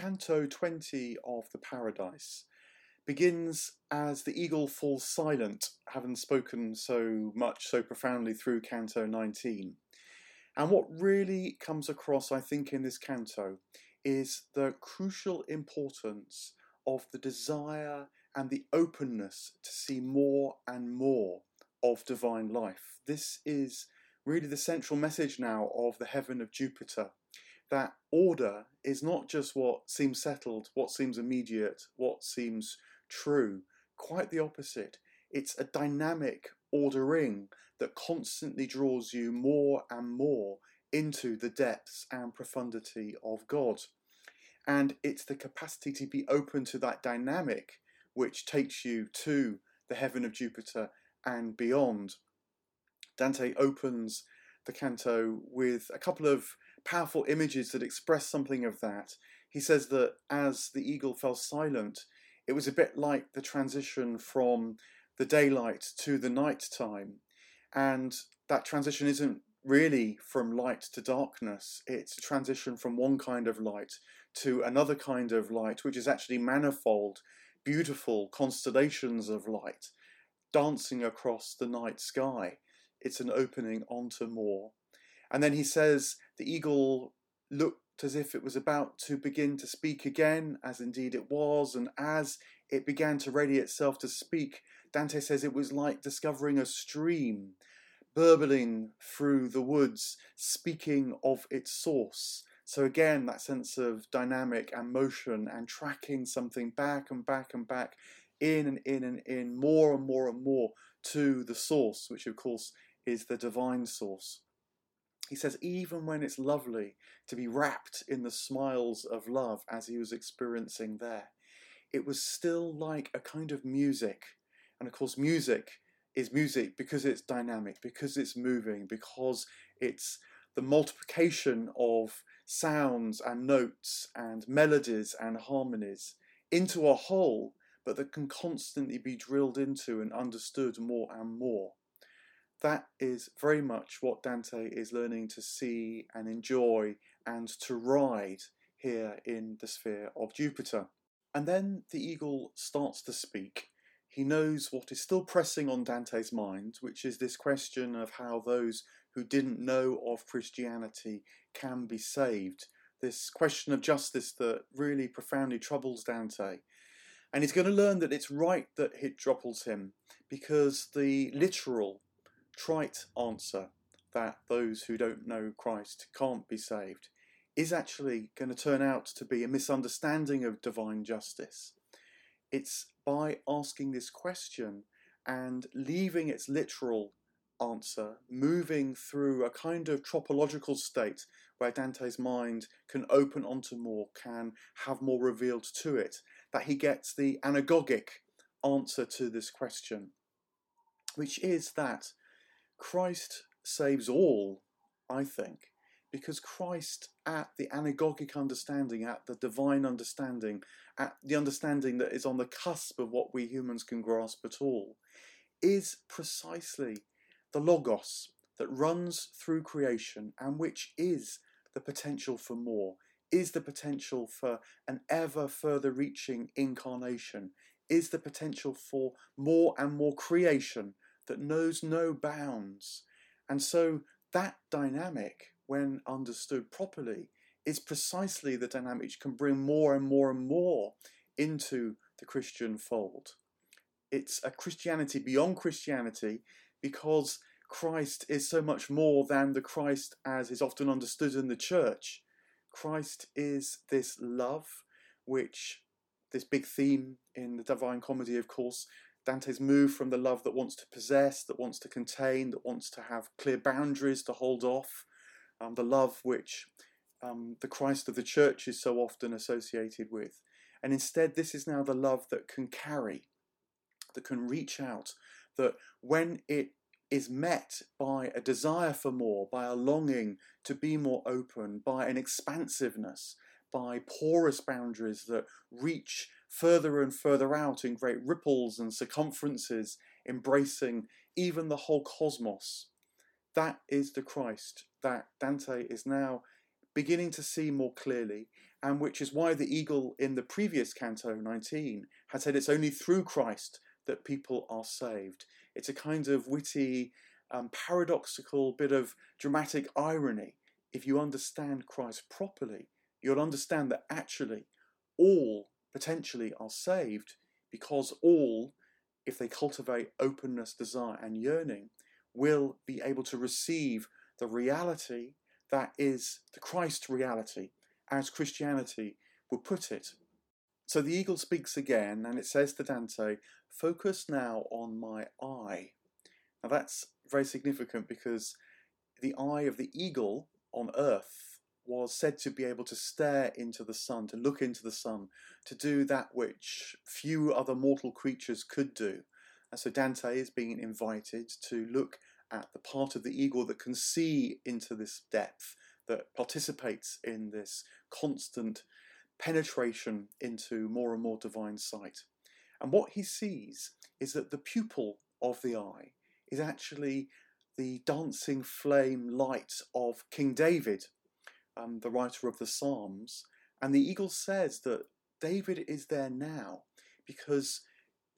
Canto 20 of the Paradise begins as the eagle falls silent, having spoken so much, so profoundly through Canto 19. And what really comes across, I think, in this canto is the crucial importance of the desire and the openness to see more and more of divine life. This is really the central message now of the heaven of Jupiter that order is not just what seems settled, what seems immediate, what seems true. Quite the opposite. It's a dynamic ordering that constantly draws you more and more into the depths and profundity of God. And it's the capacity to be open to that dynamic which takes you to the heaven of Jupiter and beyond. Dante opens the canto with a couple of powerful images that express something of that. He says that as the eagle fell silent, it was a bit like the transition from the daylight to the night time. And that transition isn't really from light to darkness, it's a transition from one kind of light to another kind of light, which is actually manifold, beautiful constellations of light dancing across the night sky. It's an opening onto more. And then he says the eagle looked as if it was about to begin to speak again, as indeed it was, and as it began to ready itself to speak, Dante says it was like discovering a stream burbling through the woods, speaking of its source. So again, that sense of dynamic and motion and tracking something back and back and back, in and in and in, more and more and more to the source, which of course is the divine source. He says, even when it's lovely to be wrapped in the smiles of love as he was experiencing there, it was still like a kind of music. And of course, music is music because it's dynamic, because it's moving, because it's the multiplication of sounds and notes and melodies and harmonies into a whole, but that can constantly be drilled into and understood more and more that is very much what Dante is learning to see and enjoy and to ride here in the sphere of Jupiter. And then the eagle starts to speak. He knows what is still pressing on Dante's mind, which is this question of how those who didn't know of Christianity can be saved. This question of justice that really profoundly troubles Dante. And he's going to learn that it's right that it troubles him because the literal trite answer that those who don't know Christ can't be saved is actually going to turn out to be a misunderstanding of divine justice. It's by asking this question and leaving its literal answer, moving through a kind of tropological state where Dante's mind can open onto more, can have more revealed to it, that he gets the anagogic answer to this question, which is that Christ saves all, I think, because Christ, at the anagogic understanding, at the divine understanding, at the understanding that is on the cusp of what we humans can grasp at all, is precisely the Logos that runs through creation and which is the potential for more, is the potential for an ever further reaching incarnation, is the potential for more and more creation that knows no bounds. And so that dynamic, when understood properly, is precisely the dynamic which can bring more and more and more into the Christian fold. It's a Christianity beyond Christianity because Christ is so much more than the Christ as is often understood in the church. Christ is this love, which, this big theme in the Divine Comedy, of course, Dante's moved from the love that wants to possess, that wants to contain, that wants to have clear boundaries to hold off, um, the love which um, the Christ of the church is so often associated with. And instead, this is now the love that can carry, that can reach out, that when it is met by a desire for more, by a longing to be more open, by an expansiveness, by porous boundaries that reach further and further out in great ripples and circumferences, embracing even the whole cosmos. That is the Christ that Dante is now beginning to see more clearly and which is why the eagle in the previous Canto 19 had said it's only through Christ that people are saved. It's a kind of witty, um, paradoxical bit of dramatic irony. If you understand Christ properly, you'll understand that actually all potentially are saved because all, if they cultivate openness, desire, and yearning, will be able to receive the reality that is the Christ reality, as Christianity would put it. So the eagle speaks again, and it says to Dante, Focus now on my eye. Now that's very significant because the eye of the eagle on earth was said to be able to stare into the sun, to look into the sun, to do that which few other mortal creatures could do. And so Dante is being invited to look at the part of the eagle that can see into this depth, that participates in this constant penetration into more and more divine sight. And what he sees is that the pupil of the eye is actually the dancing flame light of King David, um, the writer of the Psalms. And the eagle says that David is there now because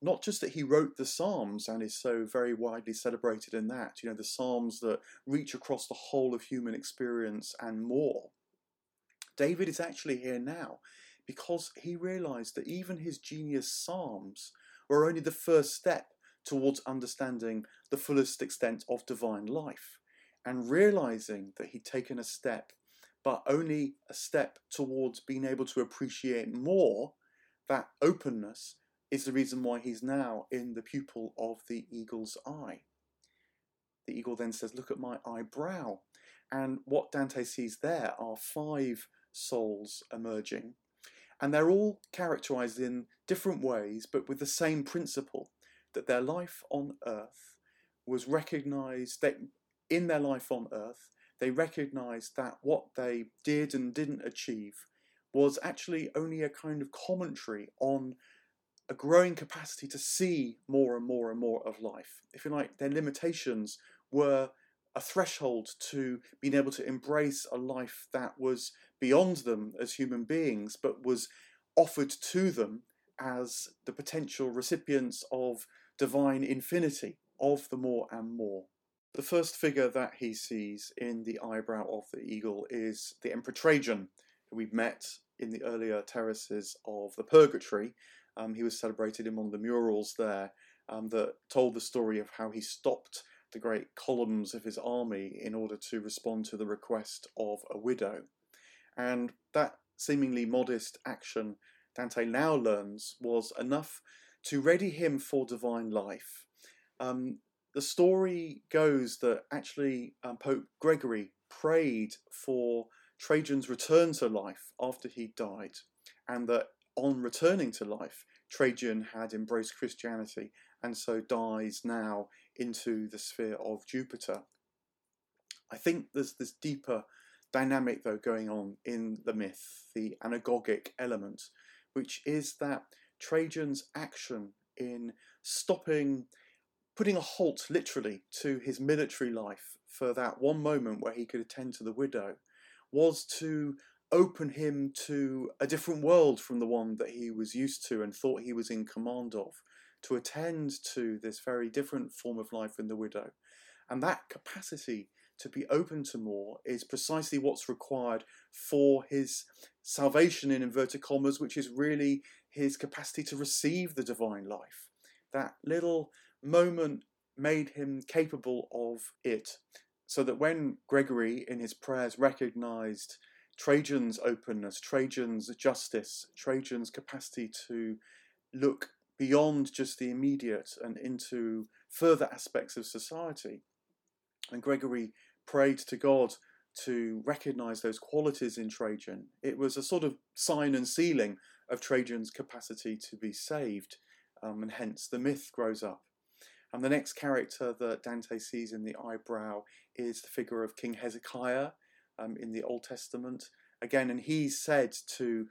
not just that he wrote the Psalms and is so very widely celebrated in that, you know, the Psalms that reach across the whole of human experience and more. David is actually here now because he realized that even his genius Psalms were only the first step towards understanding the fullest extent of divine life and realizing that he'd taken a step, but only a step towards being able to appreciate more that openness is the reason why he's now in the pupil of the eagle's eye. The eagle then says, Look at my eyebrow. And what Dante sees there are five souls emerging. And they're all characterized in different ways, but with the same principle that their life on earth was recognized, that in their life on earth, they recognized that what they did and didn't achieve was actually only a kind of commentary on a growing capacity to see more and more and more of life. If you like, their limitations were a threshold to being able to embrace a life that was beyond them as human beings, but was offered to them as the potential recipients of divine infinity, of the more and more. The first figure that he sees in the eyebrow of the eagle is the Emperor Trajan, who we've met in the earlier terraces of the Purgatory, um, he was celebrated in one of the murals there um, that told the story of how he stopped the great columns of his army in order to respond to the request of a widow. And that seemingly modest action, Dante now learns, was enough to ready him for divine life. Um, the story goes that actually um, Pope Gregory prayed for Trajan's return to life after he died, and that on returning to life, Trajan had embraced Christianity and so dies now into the sphere of Jupiter. I think there's this deeper dynamic, though, going on in the myth, the anagogic element, which is that Trajan's action in stopping, putting a halt literally to his military life for that one moment where he could attend to the widow, was to open him to a different world from the one that he was used to and thought he was in command of, to attend to this very different form of life in the widow. And that capacity to be open to more is precisely what's required for his salvation in inverted commas, which is really his capacity to receive the divine life. That little moment made him capable of it. So that when Gregory in his prayers recognized Trajan's openness, Trajan's justice, Trajan's capacity to look beyond just the immediate and into further aspects of society. And Gregory prayed to God to recognize those qualities in Trajan. It was a sort of sign and sealing of Trajan's capacity to be saved, um, and hence the myth grows up. And the next character that Dante sees in the eyebrow is the figure of King Hezekiah um, in the Old Testament. Again, and he's said to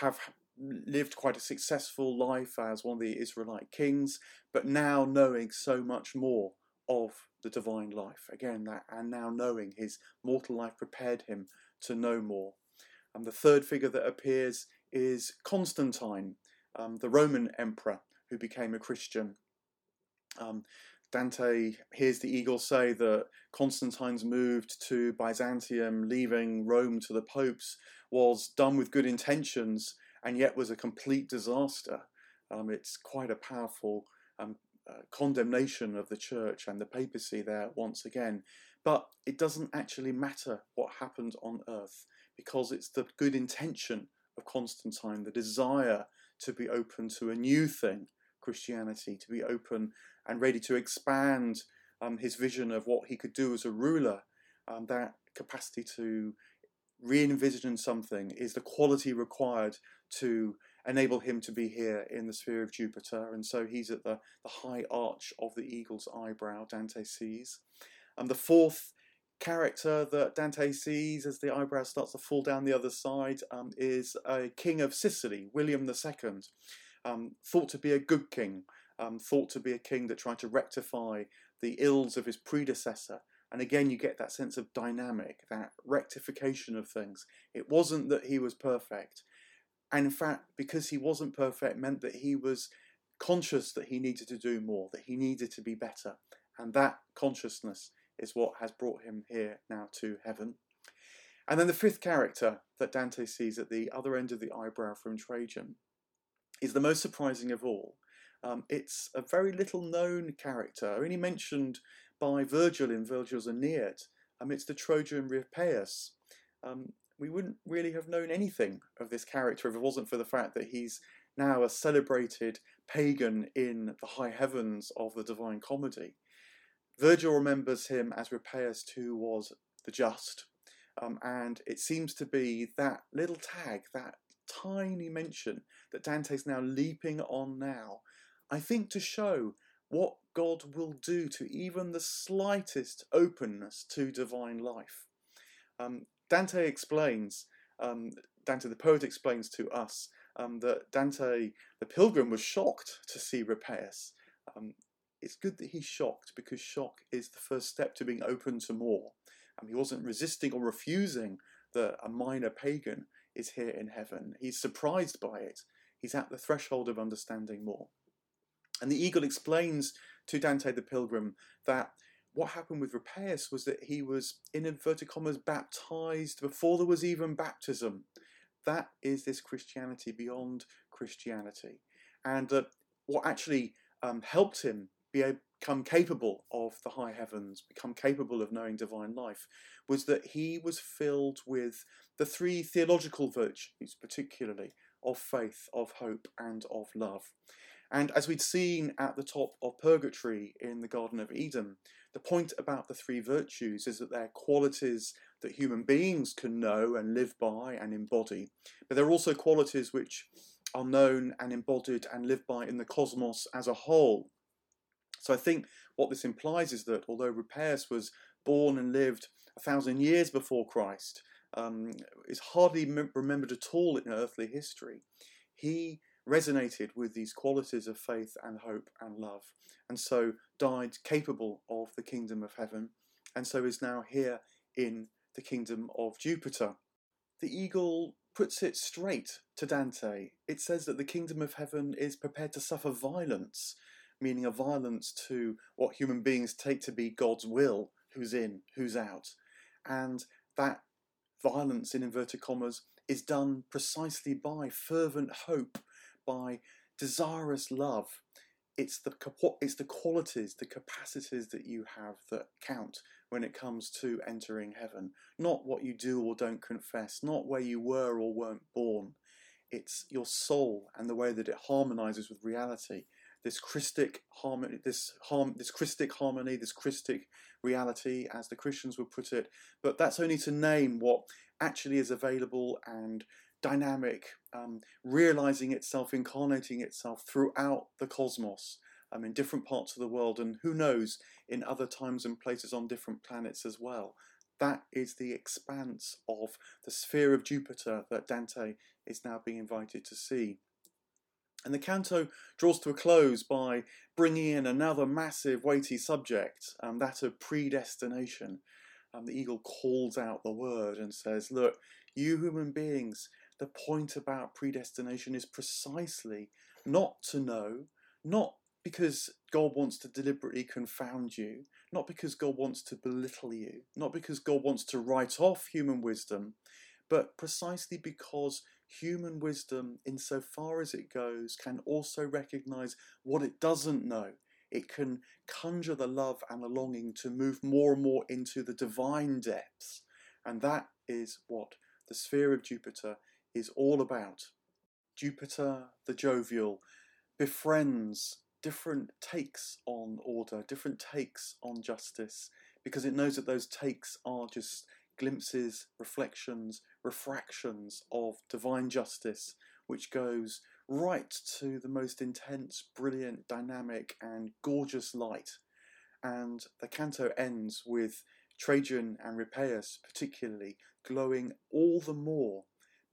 have lived quite a successful life as one of the Israelite kings, but now knowing so much more of the divine life. Again, that and now knowing his mortal life prepared him to know more. And the third figure that appears is Constantine, um, the Roman emperor who became a Christian. Um, Dante hears the eagle say that Constantine's move to Byzantium, leaving Rome to the popes, was done with good intentions and yet was a complete disaster. Um, it's quite a powerful um, uh, condemnation of the church and the papacy there once again. But it doesn't actually matter what happened on earth because it's the good intention of Constantine, the desire to be open to a new thing, Christianity, to be open and ready to expand um, his vision of what he could do as a ruler. Um, that capacity to re-envision something is the quality required to enable him to be here in the sphere of Jupiter. And so he's at the, the high arch of the eagle's eyebrow, Dante sees. And the fourth character that Dante sees as the eyebrow starts to fall down the other side um, is a king of Sicily, William II, um, thought to be a good king, um, thought to be a king that tried to rectify the ills of his predecessor. And again, you get that sense of dynamic, that rectification of things. It wasn't that he was perfect. And in fact, because he wasn't perfect, meant that he was conscious that he needed to do more, that he needed to be better. And that consciousness is what has brought him here now to heaven. And then the fifth character that Dante sees at the other end of the eyebrow from Trajan is the most surprising of all. Um, it's a very little known character, only mentioned by Virgil in Virgil's Aeneid. It's the Trojan Rhipeus. Um, we wouldn't really have known anything of this character if it wasn't for the fact that he's now a celebrated pagan in the high heavens of the Divine Comedy. Virgil remembers him as Rhipeus, who was the just, um, and it seems to be that little tag, that tiny mention that Dante's now leaping on now, I think to show what God will do to even the slightest openness to divine life. Um, Dante explains, um, Dante the poet explains to us um, that Dante the pilgrim was shocked to see Rhipeus. Um, it's good that he's shocked because shock is the first step to being open to more. Um, he wasn't resisting or refusing that a minor pagan is here in heaven. He's surprised by it. He's at the threshold of understanding more. And the eagle explains to Dante the pilgrim that what happened with Rhipeus was that he was, in inverted commas, baptized before there was even baptism. That is this Christianity beyond Christianity. And that what actually um, helped him be, become capable of the high heavens, become capable of knowing divine life, was that he was filled with the three theological virtues, particularly of faith, of hope, and of love. And as we'd seen at the top of purgatory in the Garden of Eden, the point about the three virtues is that they're qualities that human beings can know and live by and embody, but they're also qualities which are known and embodied and lived by in the cosmos as a whole. So I think what this implies is that although Rhipeus was born and lived a thousand years before Christ, um, is hardly remembered at all in earthly history, he resonated with these qualities of faith and hope and love, and so died capable of the kingdom of heaven, and so is now here in the kingdom of Jupiter. The eagle puts it straight to Dante. It says that the kingdom of heaven is prepared to suffer violence, meaning a violence to what human beings take to be God's will who's in, who's out. And that violence, in inverted commas, is done precisely by fervent hope by desirous love. It's the it's the qualities, the capacities that you have that count when it comes to entering heaven. Not what you do or don't confess, not where you were or weren't born. It's your soul and the way that it harmonizes with reality. This Christic harmony, this harm, this Christic harmony, this Christic reality, as the Christians would put it. But that's only to name what actually is available and dynamic, um, realizing itself, incarnating itself throughout the cosmos, um, in different parts of the world, and who knows, in other times and places on different planets as well. That is the expanse of the sphere of Jupiter that Dante is now being invited to see. And the canto draws to a close by bringing in another massive, weighty subject, um, that of predestination. Um, the eagle calls out the word and says, Look, You human beings, the point about predestination is precisely not to know, not because God wants to deliberately confound you, not because God wants to belittle you, not because God wants to write off human wisdom, but precisely because human wisdom, insofar as it goes, can also recognize what it doesn't know. It can conjure the love and the longing to move more and more into the divine depths. And that is what the sphere of Jupiter is all about. Jupiter, the jovial, befriends different takes on order, different takes on justice, because it knows that those takes are just glimpses, reflections, refractions of divine justice, which goes right to the most intense, brilliant, dynamic, and gorgeous light. And the canto ends with Trajan and Rhipeus, particularly, glowing all the more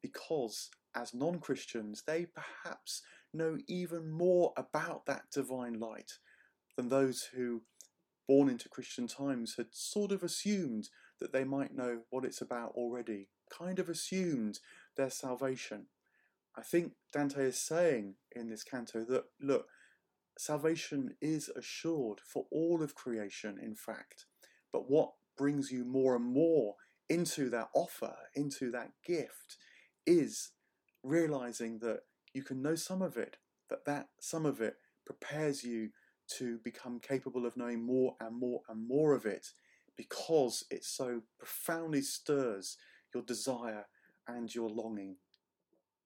because, as non Christians, they perhaps know even more about that divine light than those who, born into Christian times, had sort of assumed that they might know what it's about already, kind of assumed their salvation. I think Dante is saying in this canto that, look, salvation is assured for all of creation, in fact, but what brings you more and more into that offer, into that gift, is realizing that you can know some of it, that that some of it prepares you to become capable of knowing more and more and more of it because it so profoundly stirs your desire and your longing